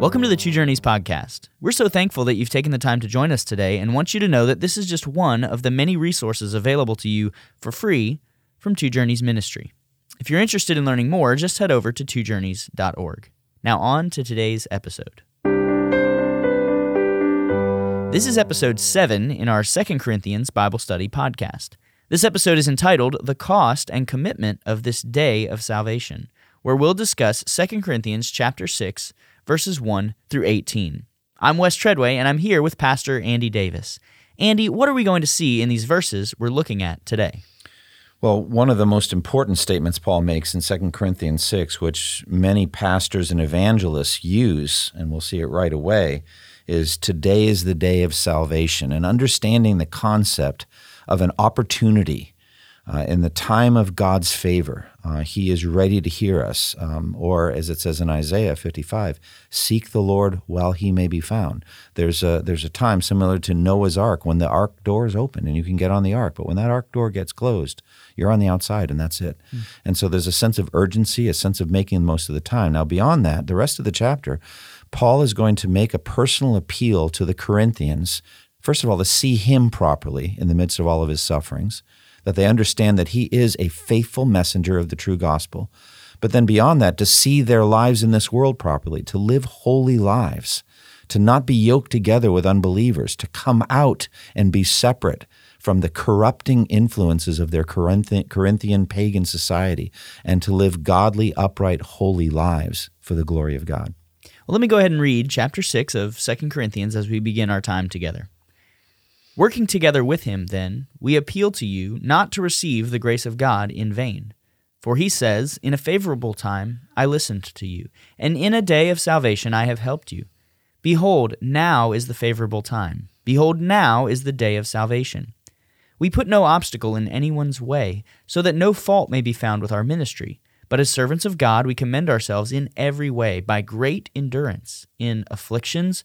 Welcome to the Two Journeys podcast. We're so thankful that you've taken the time to join us today and want you to know that this is just one of the many resources available to you for free from Two Journeys Ministry. If you're interested in learning more, just head over to twojourneys.org. Now, on to today's episode. This is episode 7 in our 2 Corinthians Bible Study podcast. This episode is entitled The Cost and Commitment of This Day of Salvation, where we'll discuss 2 Corinthians chapter 6 verses 1 through 18. I'm Wes Treadway, and I'm here with Pastor Andy Davis. Andy, what are we going to see in these verses we're looking at today? Well, one of the most important statements Paul makes in 2 Corinthians 6, which many pastors and evangelists use, and we'll see it right away, is today is the day of salvation, and understanding the concept of an opportunity uh, in the time of God's favor, uh, He is ready to hear us. Um, or, as it says in Isaiah 55, seek the Lord while He may be found. There's a, there's a time similar to Noah's ark when the ark door is open and you can get on the ark. But when that ark door gets closed, you're on the outside and that's it. Mm. And so there's a sense of urgency, a sense of making the most of the time. Now, beyond that, the rest of the chapter, Paul is going to make a personal appeal to the Corinthians. First of all, to see him properly in the midst of all of his sufferings that they understand that he is a faithful messenger of the true gospel. But then beyond that, to see their lives in this world properly, to live holy lives, to not be yoked together with unbelievers, to come out and be separate from the corrupting influences of their Corinthian pagan society, and to live godly, upright, holy lives for the glory of God. Well, let me go ahead and read chapter 6 of 2 Corinthians as we begin our time together. Working together with him, then, we appeal to you not to receive the grace of God in vain. For he says, In a favorable time I listened to you, and in a day of salvation I have helped you. Behold, now is the favorable time. Behold, now is the day of salvation. We put no obstacle in anyone's way, so that no fault may be found with our ministry. But as servants of God, we commend ourselves in every way by great endurance, in afflictions,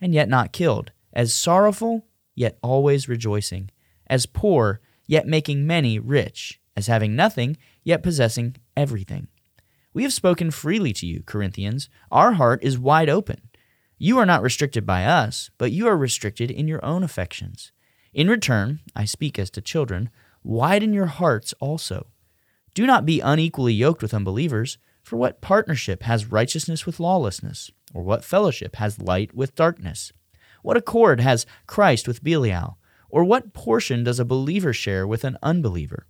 and yet not killed, as sorrowful, yet always rejoicing, as poor, yet making many rich, as having nothing, yet possessing everything. We have spoken freely to you, Corinthians. Our heart is wide open. You are not restricted by us, but you are restricted in your own affections. In return, I speak as to children, widen your hearts also. Do not be unequally yoked with unbelievers, for what partnership has righteousness with lawlessness? Or what fellowship has light with darkness? What accord has Christ with Belial? Or what portion does a believer share with an unbeliever?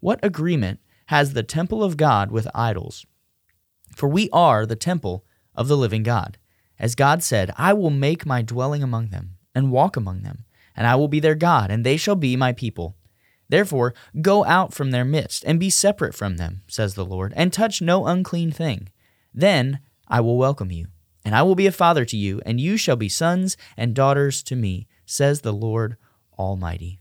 What agreement has the temple of God with idols? For we are the temple of the living God. As God said, I will make my dwelling among them, and walk among them, and I will be their God, and they shall be my people. Therefore, go out from their midst, and be separate from them, says the Lord, and touch no unclean thing. Then I will welcome you and I will be a father to you, and you shall be sons and daughters to me, says the Lord Almighty.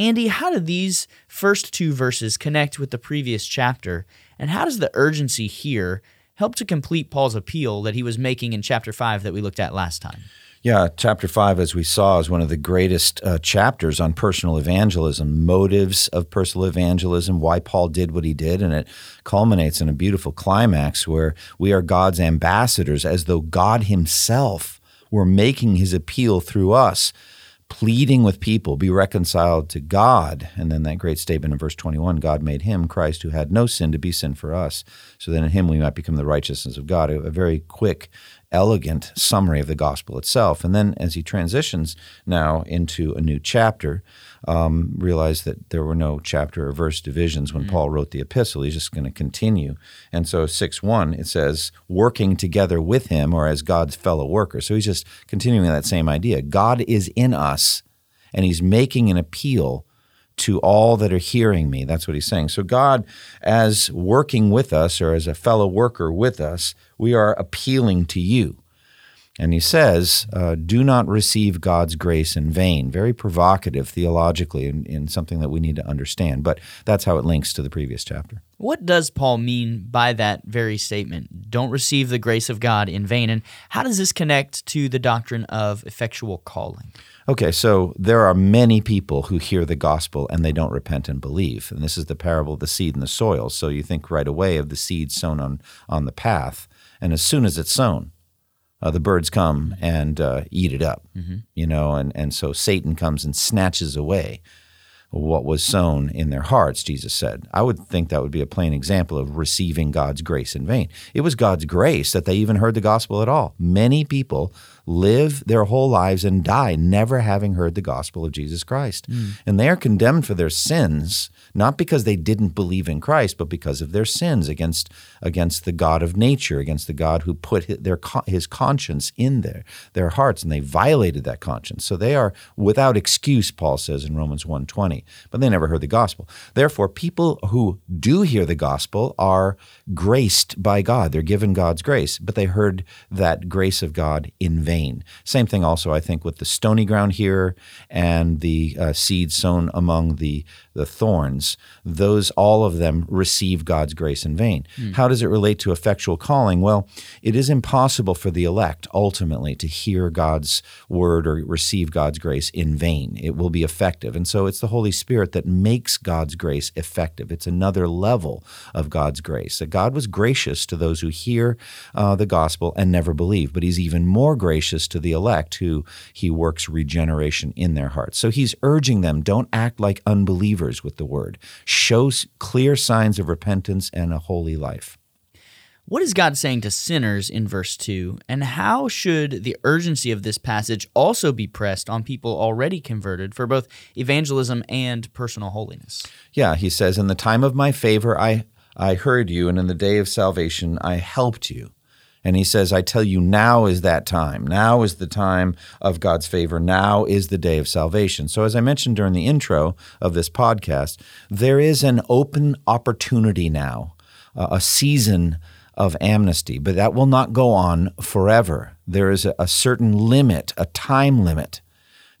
Andy, how do these first two verses connect with the previous chapter, and how does the urgency here help to complete Paul's appeal that he was making in chapter 5 that we looked at last time? Yeah, chapter five, as we saw, is one of the greatest uh, chapters on personal evangelism, motives of personal evangelism, why Paul did what he did. And it culminates in a beautiful climax where we are God's ambassadors, as though God himself were making his appeal through us, pleading with people, be reconciled to God. And then that great statement in verse 21 God made him, Christ, who had no sin, to be sin for us, so that in him we might become the righteousness of God. A, a very quick elegant summary of the gospel itself. And then as he transitions now into a new chapter, um, realize that there were no chapter or verse divisions when mm-hmm. Paul wrote the epistle. He's just going to continue. And so 6 1, it says, working together with him or as God's fellow worker. So he's just continuing that same idea. God is in us, and he's making an appeal to all that are hearing me. That's what he's saying. So, God, as working with us or as a fellow worker with us, we are appealing to you. And he says, uh, do not receive God's grace in vain. Very provocative theologically in, in something that we need to understand. But that's how it links to the previous chapter. What does Paul mean by that very statement? Don't receive the grace of God in vain. And how does this connect to the doctrine of effectual calling? Okay, so there are many people who hear the gospel and they don't repent and believe. And this is the parable of the seed and the soil. So you think right away of the seed sown on, on the path. And as soon as it's sown, uh, the birds come and uh, eat it up, mm-hmm. you know, and, and so Satan comes and snatches away what was sown in their hearts, Jesus said. I would think that would be a plain example of receiving God's grace in vain. It was God's grace that they even heard the gospel at all. Many people live their whole lives and die never having heard the gospel of Jesus Christ. Mm. And they are condemned for their sins, not because they didn't believe in Christ, but because of their sins against, against the God of nature, against the God who put his, their, his conscience in their, their hearts, and they violated that conscience. So they are without excuse, Paul says in Romans 1.20, but they never heard the gospel. Therefore, people who do hear the gospel are graced by God. They're given God's grace, but they heard that grace of God in vain. Same thing also, I think, with the stony ground here and the uh, seed sown among the, the thorns. Those, all of them, receive God's grace in vain. Mm. How does it relate to effectual calling? Well, it is impossible for the elect ultimately to hear God's word or receive God's grace in vain. It will be effective. And so it's the Holy Spirit that makes God's grace effective. It's another level of God's grace. That God was gracious to those who hear uh, the gospel and never believe, but He's even more gracious gracious to the elect who he works regeneration in their hearts. So he's urging them don't act like unbelievers with the word, show clear signs of repentance and a holy life. What is God saying to sinners in verse 2? And how should the urgency of this passage also be pressed on people already converted for both evangelism and personal holiness? Yeah, he says, In the time of my favor, I, I heard you, and in the day of salvation, I helped you. And he says, I tell you, now is that time. Now is the time of God's favor. Now is the day of salvation. So, as I mentioned during the intro of this podcast, there is an open opportunity now, uh, a season of amnesty, but that will not go on forever. There is a, a certain limit, a time limit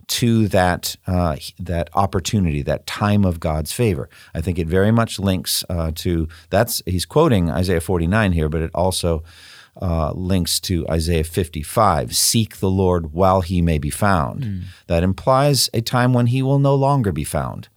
to that uh, that opportunity, that time of God's favor. I think it very much links uh, to that's he's quoting Isaiah 49 here, but it also uh, links to Isaiah 55 seek the Lord while he may be found. Mm. That implies a time when he will no longer be found.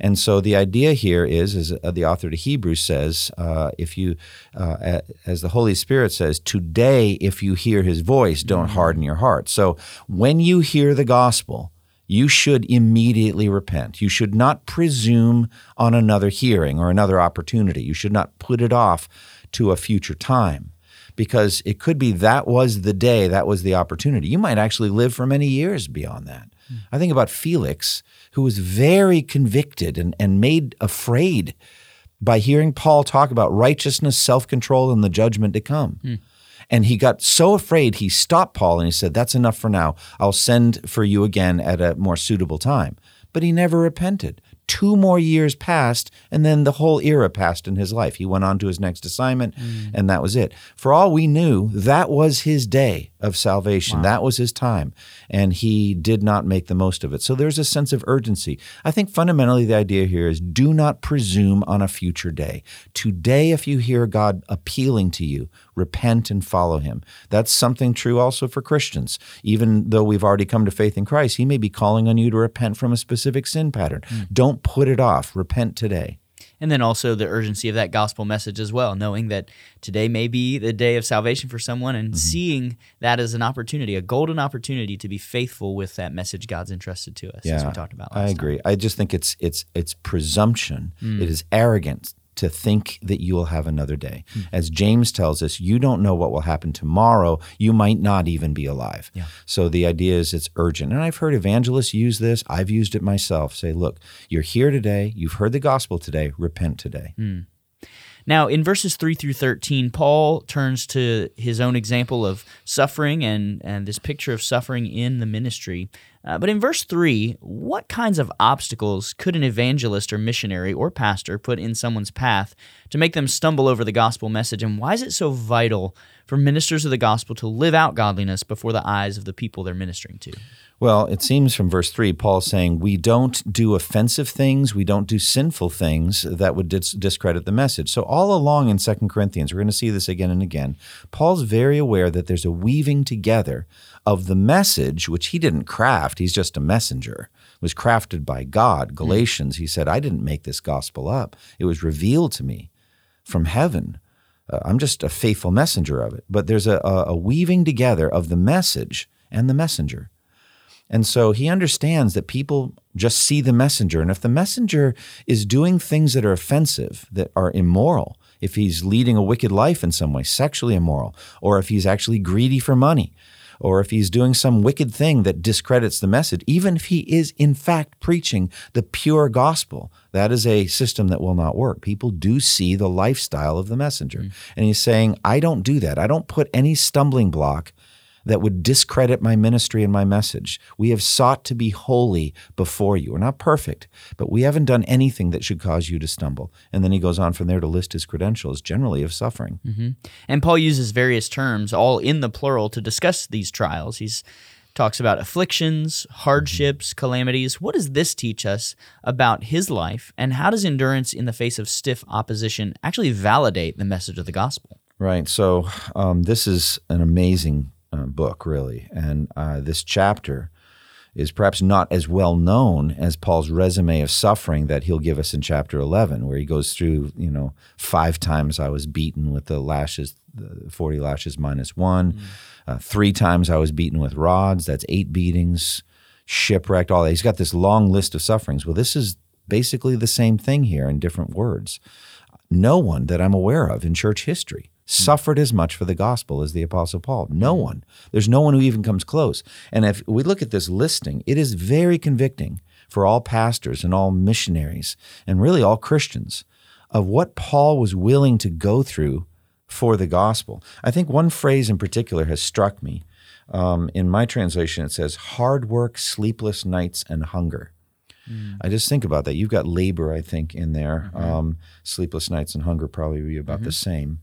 And so the idea here is, as uh, the author to Hebrews says, uh, if you, uh, as the Holy Spirit says, today, if you hear his voice, don't mm-hmm. harden your heart. So when you hear the gospel, you should immediately repent. You should not presume on another hearing or another opportunity. You should not put it off to a future time because it could be that was the day, that was the opportunity. You might actually live for many years beyond that. Mm. I think about Felix, who was very convicted and, and made afraid by hearing Paul talk about righteousness, self control, and the judgment to come. Mm. And he got so afraid, he stopped Paul and he said, That's enough for now. I'll send for you again at a more suitable time. But he never repented two more years passed, and then the whole era passed in his life. He went on to his next assignment, mm. and that was it. For all we knew, that was his day of salvation. Wow. That was his time, and he did not make the most of it. So there's a sense of urgency. I think fundamentally the idea here is do not presume on a future day. Today, if you hear God appealing to you, repent and follow him. That's something true also for Christians. Even though we've already come to faith in Christ, he may be calling on you to repent from a specific sin pattern. Mm. Don't put it off. Repent today and then also the urgency of that gospel message as well, knowing that today may be the day of salvation for someone and mm-hmm. seeing that as an opportunity, a golden opportunity to be faithful with that message God's entrusted to us, yeah, as we talked about I agree. Time. I just think it's it's it's presumption. Mm. It is arrogance to think that you will have another day. Mm. As James tells us, you don't know what will happen tomorrow. You might not even be alive. Yeah. So the idea is it's urgent. And I've heard evangelists use this. I've used it myself. Say, look, you're here today. You've heard the gospel today. Repent today. Mm. Now, in verses 3 through 13, Paul turns to his own example of suffering and, and this picture of suffering in the ministry. Uh, but in verse 3, what kinds of obstacles could an evangelist or missionary or pastor put in someone's path to make them stumble over the gospel message? And why is it so vital for ministers of the gospel to live out godliness before the eyes of the people they're ministering to? Well, it seems from verse 3, Paul's saying, We don't do offensive things, we don't do sinful things that would dis- discredit the message. So, all along in 2 Corinthians, we're going to see this again and again. Paul's very aware that there's a weaving together of the message, which he didn't craft, he's just a messenger, was crafted by God. Galatians, he said, I didn't make this gospel up, it was revealed to me from heaven. Uh, I'm just a faithful messenger of it. But there's a, a, a weaving together of the message and the messenger. And so he understands that people just see the messenger. And if the messenger is doing things that are offensive, that are immoral, if he's leading a wicked life in some way, sexually immoral, or if he's actually greedy for money, or if he's doing some wicked thing that discredits the message, even if he is in fact preaching the pure gospel, that is a system that will not work. People do see the lifestyle of the messenger. Mm. And he's saying, I don't do that. I don't put any stumbling block that would discredit my ministry and my message. We have sought to be holy before you. We're not perfect, but we haven't done anything that should cause you to stumble. And then he goes on from there to list his credentials, generally of suffering. Mm-hmm. And Paul uses various terms, all in the plural, to discuss these trials. He's talks about afflictions, hardships, mm-hmm. calamities. What does this teach us about his life, and how does endurance in the face of stiff opposition actually validate the message of the gospel? Right. So, um, this is an amazing uh, book, really. And uh, this chapter is perhaps not as well known as Paul's resume of suffering that he'll give us in chapter 11, where he goes through, you know, five times I was beaten with the lashes, the 40 lashes minus one. Mm. Uh, three times I was beaten with rods. That's eight beatings, shipwrecked, all that. He's got this long list of sufferings. Well, this is basically the same thing here in different words. No one that I'm aware of in church history suffered as much for the gospel as the Apostle Paul. No mm. one. There's no one who even comes close. And if we look at this listing, it is very convicting for all pastors and all missionaries and really all Christians of what Paul was willing to go through for the gospel. I think one phrase in particular has struck me. Um, in my translation, it says, hard work, sleepless nights, and hunger. Mm. I just think about that. You've got labor, I think, in there. Mm-hmm. Um, sleepless nights and hunger probably be about mm-hmm. the same.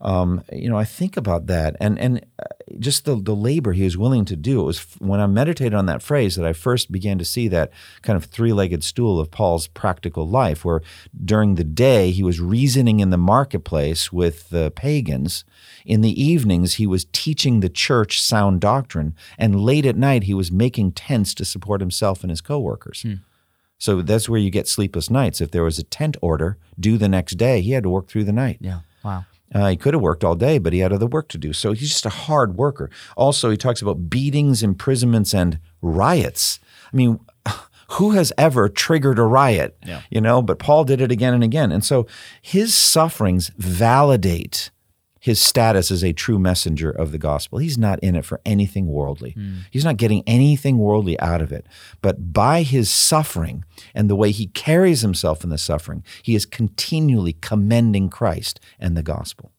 Um, you know, I think about that and and uh, just the the labor he was willing to do. It was when I meditated on that phrase that I first began to see that kind of three legged stool of Paul's practical life, where during the day he was reasoning in the marketplace with the pagans. In the evenings, he was teaching the church sound doctrine, and late at night, he was making tents to support himself and his coworkers. Hmm. So that's where you get sleepless nights. If there was a tent order due the next day, he had to work through the night. Yeah. Wow. Uh, he could have worked all day, but he had other work to do. So he's just a hard worker. Also, he talks about beatings, imprisonments, and riots. I mean, who has ever triggered a riot? Yeah. You know, but Paul did it again and again. And so his sufferings validate his status as a true messenger of the gospel. He's not in it for anything worldly. Mm. He's not getting anything worldly out of it. But by his suffering and the way he carries himself in the suffering, he is continually commending Christ and the gospel.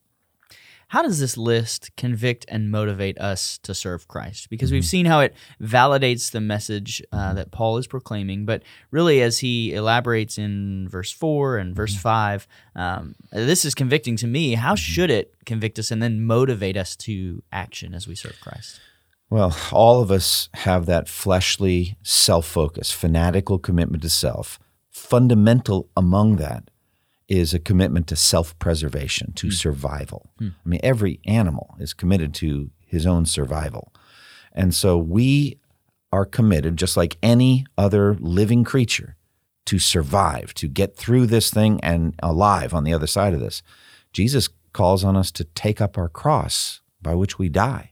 How does this list convict and motivate us to serve Christ? Because mm-hmm. we've seen how it validates the message uh, mm-hmm. that Paul is proclaiming, but really, as he elaborates in verse 4 and verse mm-hmm. 5, um, this is convicting to me. How mm-hmm. should it convict us and then motivate us to action as we serve Christ? Well, all of us have that fleshly self focus, fanatical commitment to self. Fundamental among that is a commitment to self preservation, to mm. survival. Mm. I mean, every animal is committed to his own survival. And so we are committed, just like any other living creature, to survive, to get through this thing and alive on the other side of this. Jesus calls on us to take up our cross by which we die,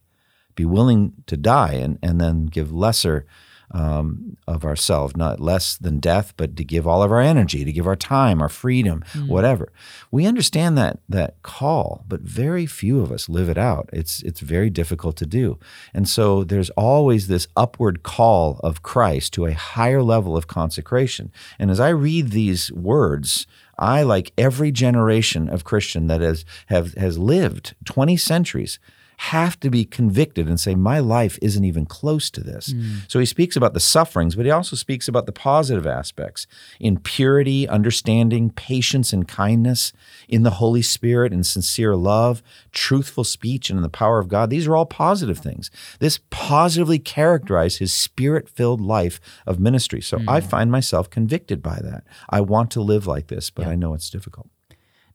be willing to die and, and then give lesser um, of ourselves, not less than death, but to give all of our energy, to give our time, our freedom, mm. whatever. We understand that that call, but very few of us live it out. It's it's very difficult to do, and so there's always this upward call of Christ to a higher level of consecration. And as I read these words. I, like every generation of Christian that has have, has lived 20 centuries, have to be convicted and say, My life isn't even close to this. Hmm. So he speaks about the sufferings, but he also speaks about the positive aspects in purity, understanding, patience, and kindness, in the Holy Spirit and sincere love, truthful speech, and in the power of God. These are all positive things. This positively characterized his spirit filled life of ministry. So I hmm. find myself convicted by that. I want to live like this, but I know it's difficult.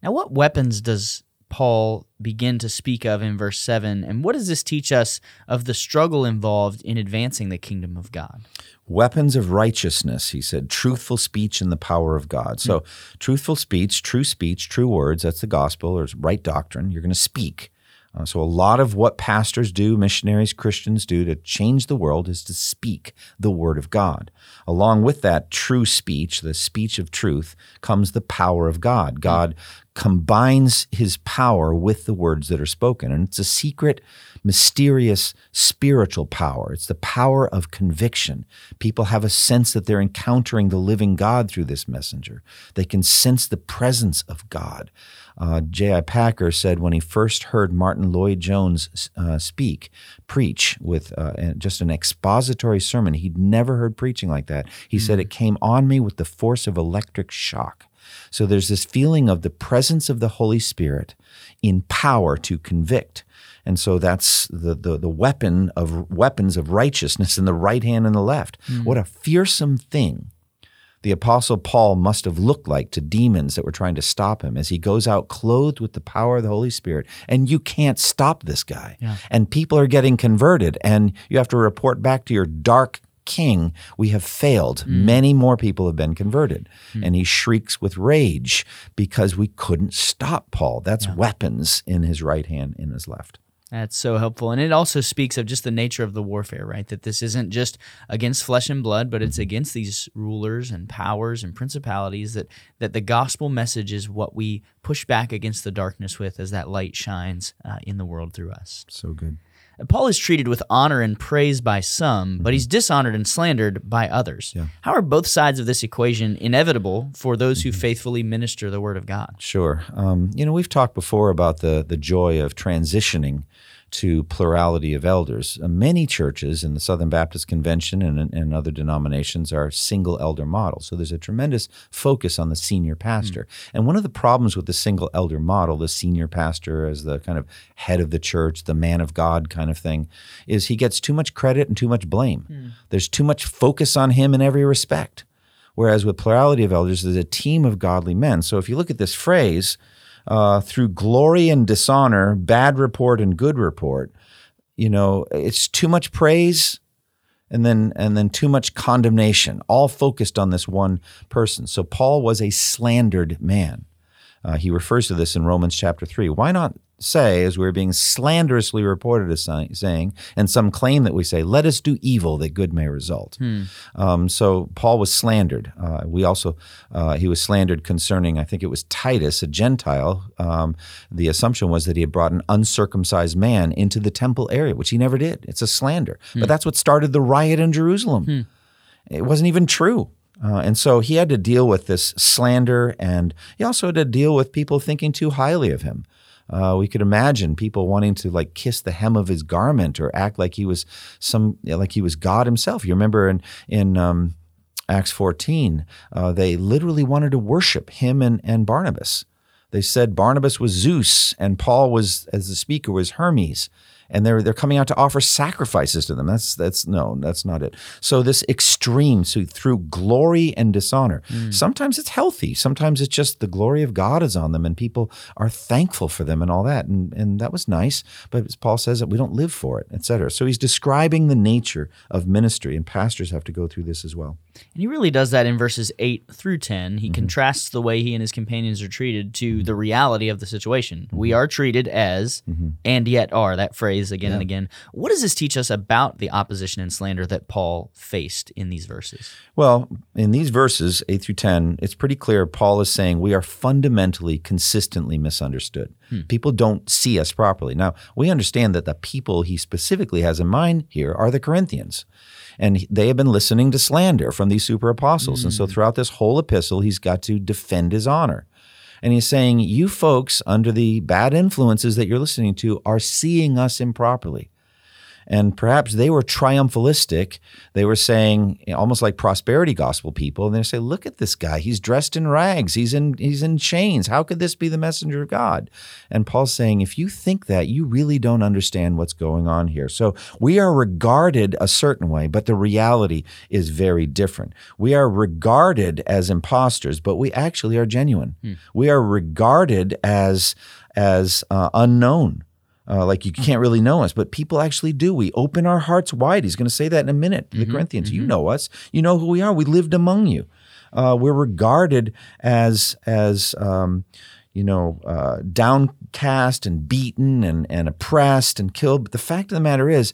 Now, what weapons does Paul begin to speak of in verse 7? And what does this teach us of the struggle involved in advancing the kingdom of God? Weapons of righteousness, he said, truthful speech and the power of God. So, truthful speech, true speech, true words, that's the gospel or right doctrine. You're going to speak. Uh, so, a lot of what pastors do, missionaries, Christians do to change the world is to speak the word of God. Along with that true speech, the speech of truth, comes the power of God. God combines his power with the words that are spoken. And it's a secret, mysterious, spiritual power. It's the power of conviction. People have a sense that they're encountering the living God through this messenger, they can sense the presence of God. Uh, J.I. Packer said when he first heard Martin Lloyd Jones uh, speak, preach with uh, just an expository sermon, he'd never heard preaching like that. He said, It came on me with the force of electric shock. So there's this feeling of the presence of the Holy Spirit in power to convict. And so that's the, the, the weapon of weapons of righteousness in the right hand and the left. Hmm. What a fearsome thing the Apostle Paul must have looked like to demons that were trying to stop him as he goes out clothed with the power of the Holy Spirit. And you can't stop this guy. Yeah. And people are getting converted, and you have to report back to your dark king, we have failed. Hmm. Many more people have been converted. Hmm. And he shrieks with rage because we couldn't stop Paul. That's weapons in his right hand, in his left. That's so helpful. And it also speaks of just the nature of the warfare, right? That this isn't just against flesh and blood, but it's mm-hmm. against these rulers and powers and principalities that that the gospel message is what we push back against the darkness with as that light shines uh, in the world through us. So good. Paul is treated with honor and praise by some, but he's dishonored and slandered by others. Yeah. How are both sides of this equation inevitable for those who faithfully minister the word of God? Sure. Um, you know, we've talked before about the the joy of transitioning to plurality of elders. Uh, many churches in the Southern Baptist Convention and, and other denominations are single elder model. So there's a tremendous focus on the senior pastor. And one of the problems with the single elder model, the senior pastor as the kind of head of the church, the man of God kind of thing, is he gets too much credit and too much blame. There's too much focus on him in every respect. Whereas with plurality of elders, there's a team of godly men. So if you look at this phrase, uh, through glory and dishonor, bad report and good report, you know, it's too much praise and then and then too much condemnation, all focused on this one person. So Paul was a slandered man. Uh, he refers to this in Romans chapter 3. Why not say, as we're being slanderously reported as saying, and some claim that we say, let us do evil that good may result. Um, so Paul was slandered. Uh, we also, uh, he was slandered concerning, I think it was Titus, a Gentile. Um, the assumption was that he had brought an uncircumcised man into the temple area, which he never did. It's a slander. But that's what started the riot in Jerusalem. It wasn't even true. Uh, and so he had to deal with this slander, and he also had to deal with people thinking too highly of him. Uh, we could imagine people wanting to like kiss the hem of his garment or act like he was some like he was God himself. You remember in in um, Acts 14, uh, they literally wanted to worship him and, and Barnabas. They said Barnabas was Zeus and Paul was, as the speaker, was Hermes and they're they're coming out to offer sacrifices to them. That's that's no, that's not it. So this extreme, so through glory and dishonor. Mm. Sometimes it's healthy. Sometimes it's just the glory of God is on them, and people are thankful for them and all that. And and that was nice. But as Paul says that we don't live for it, etc. So he's describing the nature of ministry, and pastors have to go through this as well. And he really does that in verses 8 through 10. He mm-hmm. contrasts the way he and his companions are treated to the reality of the situation. We mm-hmm. are treated as, mm-hmm. and yet are, that phrase again and again. What does this teach us about the opposition and slander that Paul faced in these verses? Well, in these verses, 8 through 10, it's pretty clear Paul is saying we are fundamentally, consistently misunderstood. Hmm. People don't see us properly. Now, we understand that the people he specifically has in mind here are the Corinthians. And they have been listening to slander from these super apostles. And so hmm. throughout this whole epistle, he's got to defend his honor. And he's saying, You folks, under the bad influences that you're listening to, are seeing us improperly. And perhaps they were triumphalistic. They were saying almost like prosperity gospel people. And they say, look at this guy. He's dressed in rags. He's in he's in chains. How could this be the messenger of God? And Paul's saying, if you think that, you really don't understand what's going on here. So we are regarded a certain way, but the reality is very different. We are regarded as imposters, but we actually are genuine. Hmm. We are regarded as as uh, unknown uh, like you can't really know us, but people actually do. We open our hearts wide. He's going to say that in a minute. Mm-hmm, the Corinthians, mm-hmm. you know us. You know who we are. We lived among you. Uh, we're regarded as as um, you know uh, downcast and beaten and and oppressed and killed. But the fact of the matter is,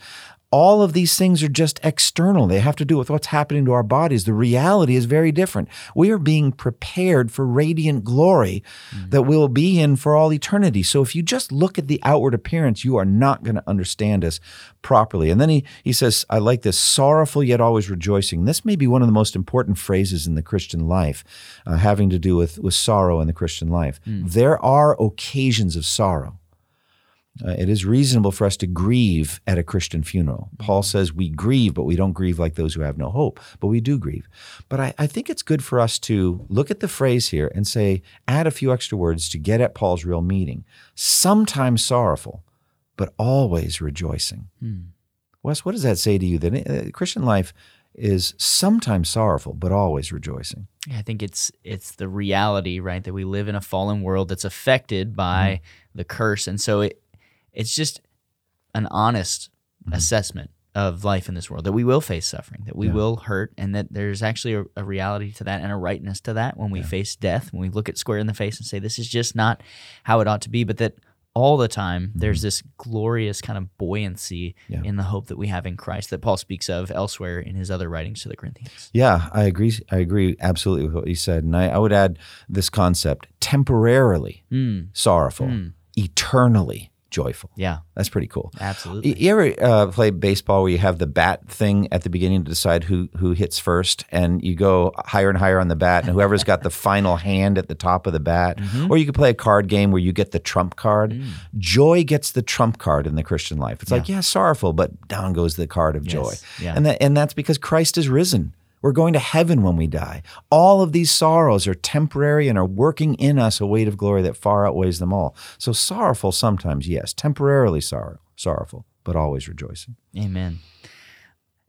all of these things are just external. They have to do with what's happening to our bodies. The reality is very different. We are being prepared for radiant glory mm-hmm. that we'll be in for all eternity. So if you just look at the outward appearance, you are not going to understand us properly. And then he, he says, I like this sorrowful yet always rejoicing. This may be one of the most important phrases in the Christian life, uh, having to do with, with sorrow in the Christian life. Mm. There are occasions of sorrow. Uh, it is reasonable for us to grieve at a Christian funeral. Paul says we grieve, but we don't grieve like those who have no hope, but we do grieve. But I, I, think it's good for us to look at the phrase here and say, add a few extra words to get at Paul's real meaning. Sometimes sorrowful, but always rejoicing. Hmm. Wes, what does that say to you? That uh, Christian life is sometimes sorrowful, but always rejoicing. I think it's it's the reality, right, that we live in a fallen world that's affected by mm-hmm. the curse, and so it it's just an honest mm-hmm. assessment of life in this world that we will face suffering, that we yeah. will hurt, and that there's actually a, a, reality to that and a rightness to that when we yeah. face death, when we look it square in the face and say, this is just not how it ought to be, but that all the time mm-hmm. there's this glorious kind of buoyancy yeah. in the hope that we have in Christ that Paul speaks of elsewhere in his other writings to the Corinthians. Yeah, I agree. I agree absolutely with what you said. And I, I would add this concept temporarily mm. sorrowful, mm. eternally joyful. Yeah. That's pretty cool. Absolutely. You ever uh, play baseball where you have the bat thing at the beginning to decide who who hits first and you go higher and higher on the bat and whoever's got the final hand at the top of the bat? Mm-hmm. Or you could play a card game where you get the trump card. Mm. Joy gets the trump card in the Christian life. It's yeah. like, yeah, sorrowful, but down goes the card of yes. joy. Yeah. And that and that's because Christ is risen. We're going to heaven when we die. All of these sorrows are temporary and are working in us a weight of glory that far outweighs them all. So sorrowful sometimes, yes, temporarily sorrow, sorrowful, but always rejoicing. Amen.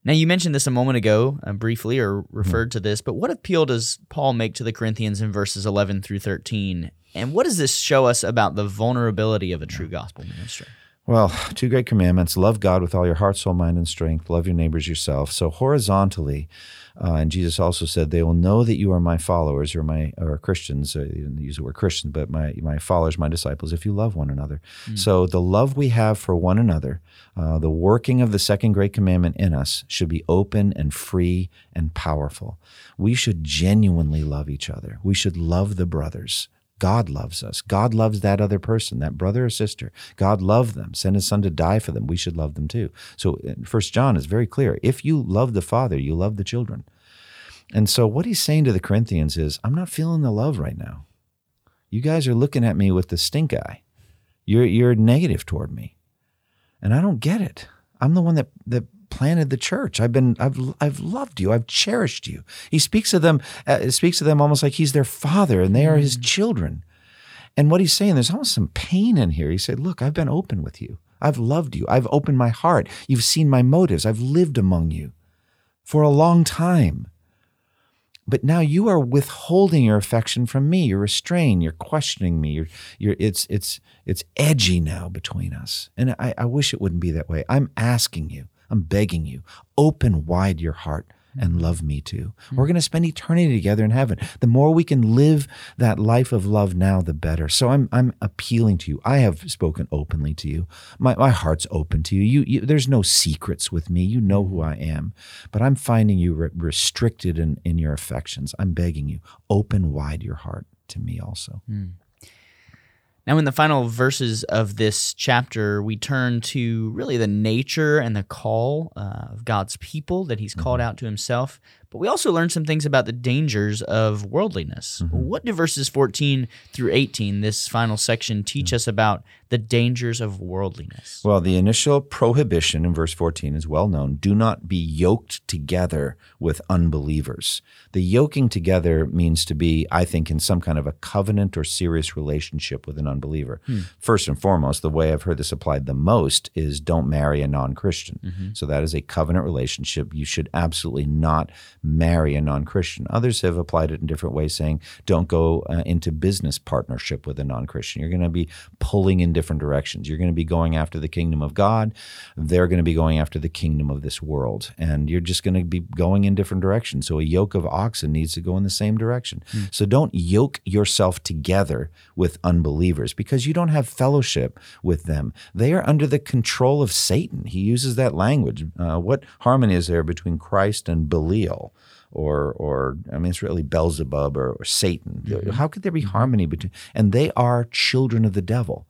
Now, you mentioned this a moment ago, uh, briefly, or referred mm-hmm. to this, but what appeal does Paul make to the Corinthians in verses 11 through 13? And what does this show us about the vulnerability of a true gospel ministry? Well, two great commandments love God with all your heart, soul, mind, and strength, love your neighbors yourself. So, horizontally, uh, and Jesus also said, "They will know that you are my followers, or my or Christians." Uh, he didn't use the word Christian, but my my followers, my disciples, if you love one another. Mm. So the love we have for one another, uh, the working of the second great commandment in us, should be open and free and powerful. We should genuinely love each other. We should love the brothers. God loves us. God loves that other person, that brother or sister. God loved them, sent his son to die for them. We should love them too. So First John is very clear. If you love the Father, you love the children. And so what he's saying to the Corinthians is, I'm not feeling the love right now. You guys are looking at me with the stink eye. You're you're negative toward me. And I don't get it. I'm the one that that planted the church. I've been I've I've loved you. I've cherished you. He speaks of them uh, speaks of them almost like he's their father and they are his mm. children. And what he's saying, there's almost some pain in here. He said, "Look, I've been open with you. I've loved you. I've opened my heart. You've seen my motives. I've lived among you for a long time." But now you are withholding your affection from me. You're restrained. You're questioning me. You're, you're, it's, it's, it's edgy now between us. And I, I wish it wouldn't be that way. I'm asking you I'm begging you, open wide your heart and mm-hmm. love me too. Mm-hmm. We're going to spend eternity together in heaven. The more we can live that life of love now, the better. So I'm I'm appealing to you. I have spoken openly to you. My my heart's open to you. You, you there's no secrets with me. You know who I am. But I'm finding you re- restricted in in your affections. I'm begging you, open wide your heart to me also. Mm. Now, in the final verses of this chapter, we turn to really the nature and the call uh, of God's people that He's called mm-hmm. out to Himself. But we also learn some things about the dangers of worldliness. Mm-hmm. What do verses 14 through 18, this final section, teach us about the dangers of worldliness? Well, the initial prohibition in verse 14 is well known do not be yoked together with unbelievers. The yoking together means to be, I think, in some kind of a covenant or serious relationship with an unbeliever. First and foremost, the way I've heard this applied the most is don't marry a non Christian. So that is a covenant relationship. You should absolutely not marry a non Christian. Others have applied it in different ways, saying don't go uh, into business partnership with a non Christian. You're going to be pulling in different directions. You're going to be going after the kingdom of God. They're going to be going after the kingdom of this world. And you're just going to be going in different directions. So a yoke of oxen needs to go in the same direction. Hmm. So don't yoke yourself together with unbelievers because you don't have fellowship with them. They are under the control of Satan. He uses that language. Uh, what harmony is there between Christ and Belial? Or, or I mean, it's really Beelzebub or, or Satan. Mm-hmm. How could there be mm-hmm. harmony between? And they are children of the devil.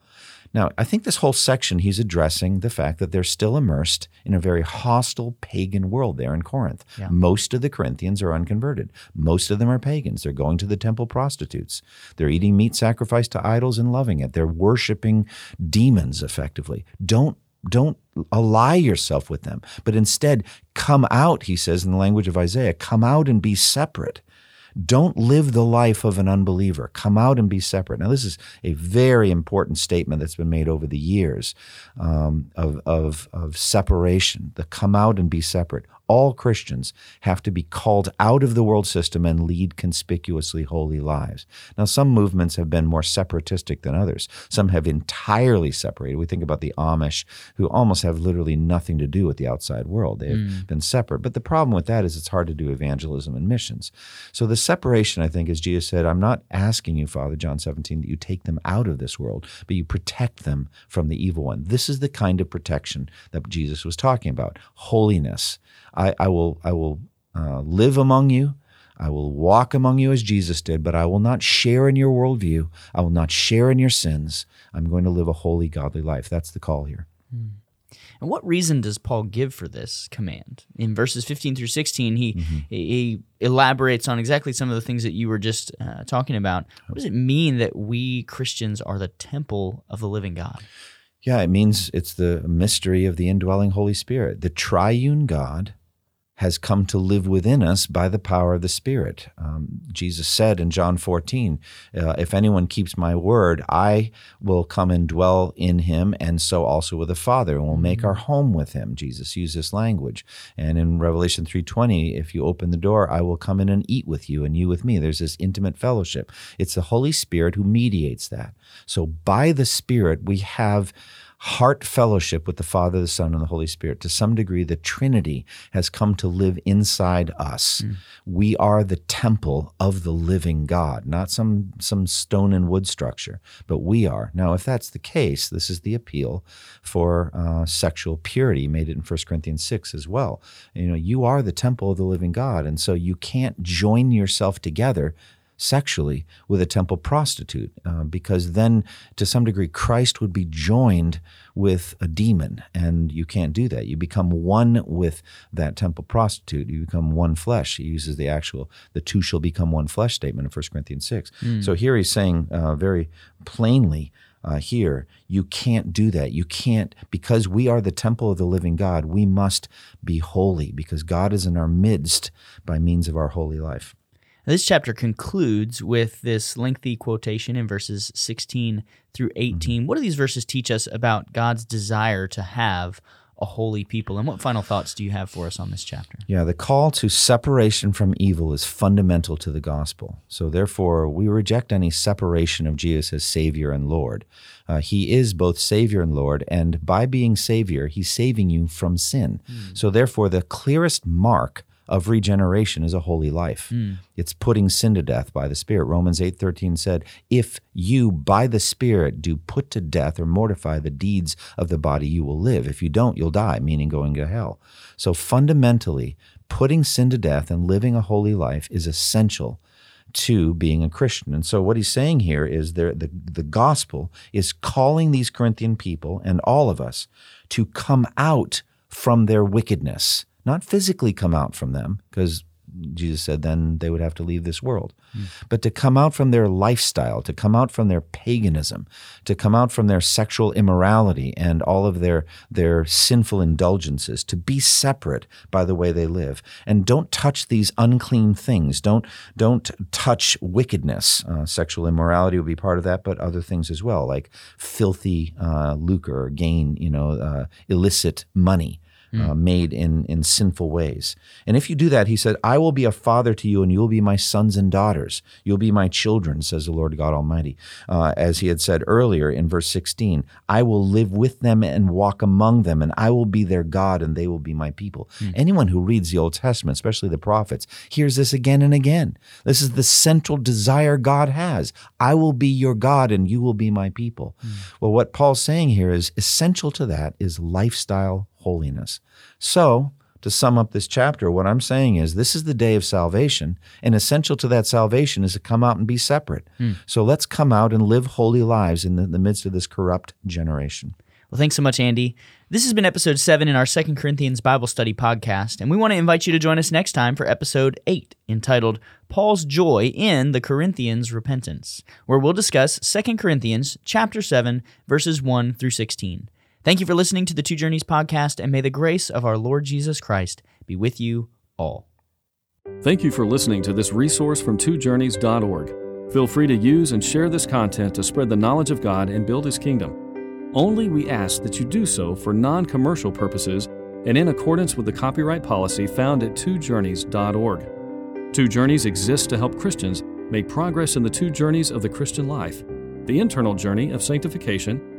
Now, I think this whole section he's addressing the fact that they're still immersed in a very hostile pagan world there in Corinth. Yeah. Most of the Corinthians are unconverted. Most of them are pagans. They're going to the temple prostitutes. They're eating meat sacrificed to idols and loving it. They're worshiping demons effectively. Don't don't ally yourself with them, but instead come out, he says in the language of Isaiah, come out and be separate. Don't live the life of an unbeliever. Come out and be separate. Now, this is a very important statement that's been made over the years um, of, of, of separation, the come out and be separate. All Christians have to be called out of the world system and lead conspicuously holy lives. Now, some movements have been more separatistic than others. Some have entirely separated. We think about the Amish, who almost have literally nothing to do with the outside world. They've mm. been separate. But the problem with that is it's hard to do evangelism and missions. So the separation, I think, as Jesus said, I'm not asking you, Father, John 17, that you take them out of this world, but you protect them from the evil one. This is the kind of protection that Jesus was talking about holiness. I, I will, I will uh, live among you. I will walk among you as Jesus did, but I will not share in your worldview. I will not share in your sins. I'm going to live a holy, godly life. That's the call here. And what reason does Paul give for this command? In verses 15 through 16, he, he elaborates on exactly some of the things that you were just uh, talking about. What does it mean that we Christians are the temple of the living God? Yeah, it means it's the mystery of the indwelling Holy Spirit. The triune God has come to live within us by the power of the Spirit. Um, Jesus said in John 14, uh, If anyone keeps my word, I will come and dwell in him, and so also with the Father, and will make our home with him. Jesus used this language. And in Revelation 3.20, if you open the door, I will come in and eat with you, and you with me. There's this intimate fellowship. It's the Holy Spirit who mediates that. So by the Spirit, we have heart fellowship with the Father, the Son, and the Holy Spirit. To some degree, the Trinity has come to live inside us. We are the temple of the living God, not some, some stone and wood structure, but we are. Now, if that's the case, this is the appeal for uh, sexual purity made it in 1 Corinthians 6 as well. You know, you are the temple of the living God, and so you can't join yourself together sexually with a temple prostitute uh, because then to some degree christ would be joined with a demon and you can't do that. You become one with that temple prostitute. You become one flesh. He uses the actual the two shall become one flesh statement in 1 corinthians 6 so here he's saying uh, very plainly uh, here, you can't do that. You can't, because we are the temple of the living God, we must be holy because God is in our midst by means of our holy life. This chapter concludes with this lengthy quotation in verses 16 through 18. What do these verses teach us about God's desire to have a holy people? And what final thoughts do you have for us on this chapter? Yeah, the call to separation from evil is fundamental to the gospel. So, therefore, we reject any separation of Jesus as Savior and Lord. Uh, he is both Savior and Lord, and by being Savior, He's saving you from sin. So, therefore, the clearest mark of regeneration is a holy life. Hmm. It's putting sin to death by the Spirit. Romans 8:13 said, "If you by the Spirit do put to death or mortify the deeds of the body, you will live. If you don't, you'll die," meaning going to hell. So fundamentally, putting sin to death and living a holy life is essential to being a Christian. And so what he's saying here is there the, the gospel is calling these Corinthian people and all of us to come out from their wickedness not physically come out from them, because Jesus said, then they would have to leave this world. Mm. But to come out from their lifestyle, to come out from their paganism, to come out from their sexual immorality and all of their, their sinful indulgences, to be separate by the way they live. And don't touch these unclean things. Don't, don't touch wickedness. Uh, sexual immorality would be part of that, but other things as well, like filthy uh, lucre or gain, you know, uh, illicit money mm. uh, made in, in sinful ways. And if you do that, he said, I will be a father to you, and you will be my sons and daughters. You'll be my children, says the Lord God Almighty. Uh, as he had said earlier in verse 16, I will live with them and walk among them, and I will be their God, and they will be my people. Mm. Anyone who reads the Old Testament, especially the prophets, hears this again and again. This is the central desire God has. I will be your God, and you will be my people. Mm. Well, what Paul's saying here is essential to that is lifestyle holiness. So, to sum up this chapter, what I'm saying is this is the day of salvation, and essential to that salvation is to come out and be separate. Hmm. So let's come out and live holy lives in the, the, midst of this corrupt generation. Well, thanks so much, Andy. This has been episode seven in our Second Corinthians Bible Study podcast, and we want to invite you to join us next time for episode eight, entitled Paul's Joy in the Corinthians' Repentance, where we'll discuss Second Corinthians chapter 7, verses 1 through 16. Thank you for listening to the Two Journeys podcast, and may the grace of our Lord Jesus Christ be with you all. Thank you for listening to this resource from twojourneys.org. Feel free to use and share this content to spread the knowledge of God and build His kingdom. Only we ask that you do so for non commercial purposes and in accordance with the copyright policy found at twojourneys.org. Two Journeys exists to help Christians make progress in the two journeys of the Christian life the internal journey of sanctification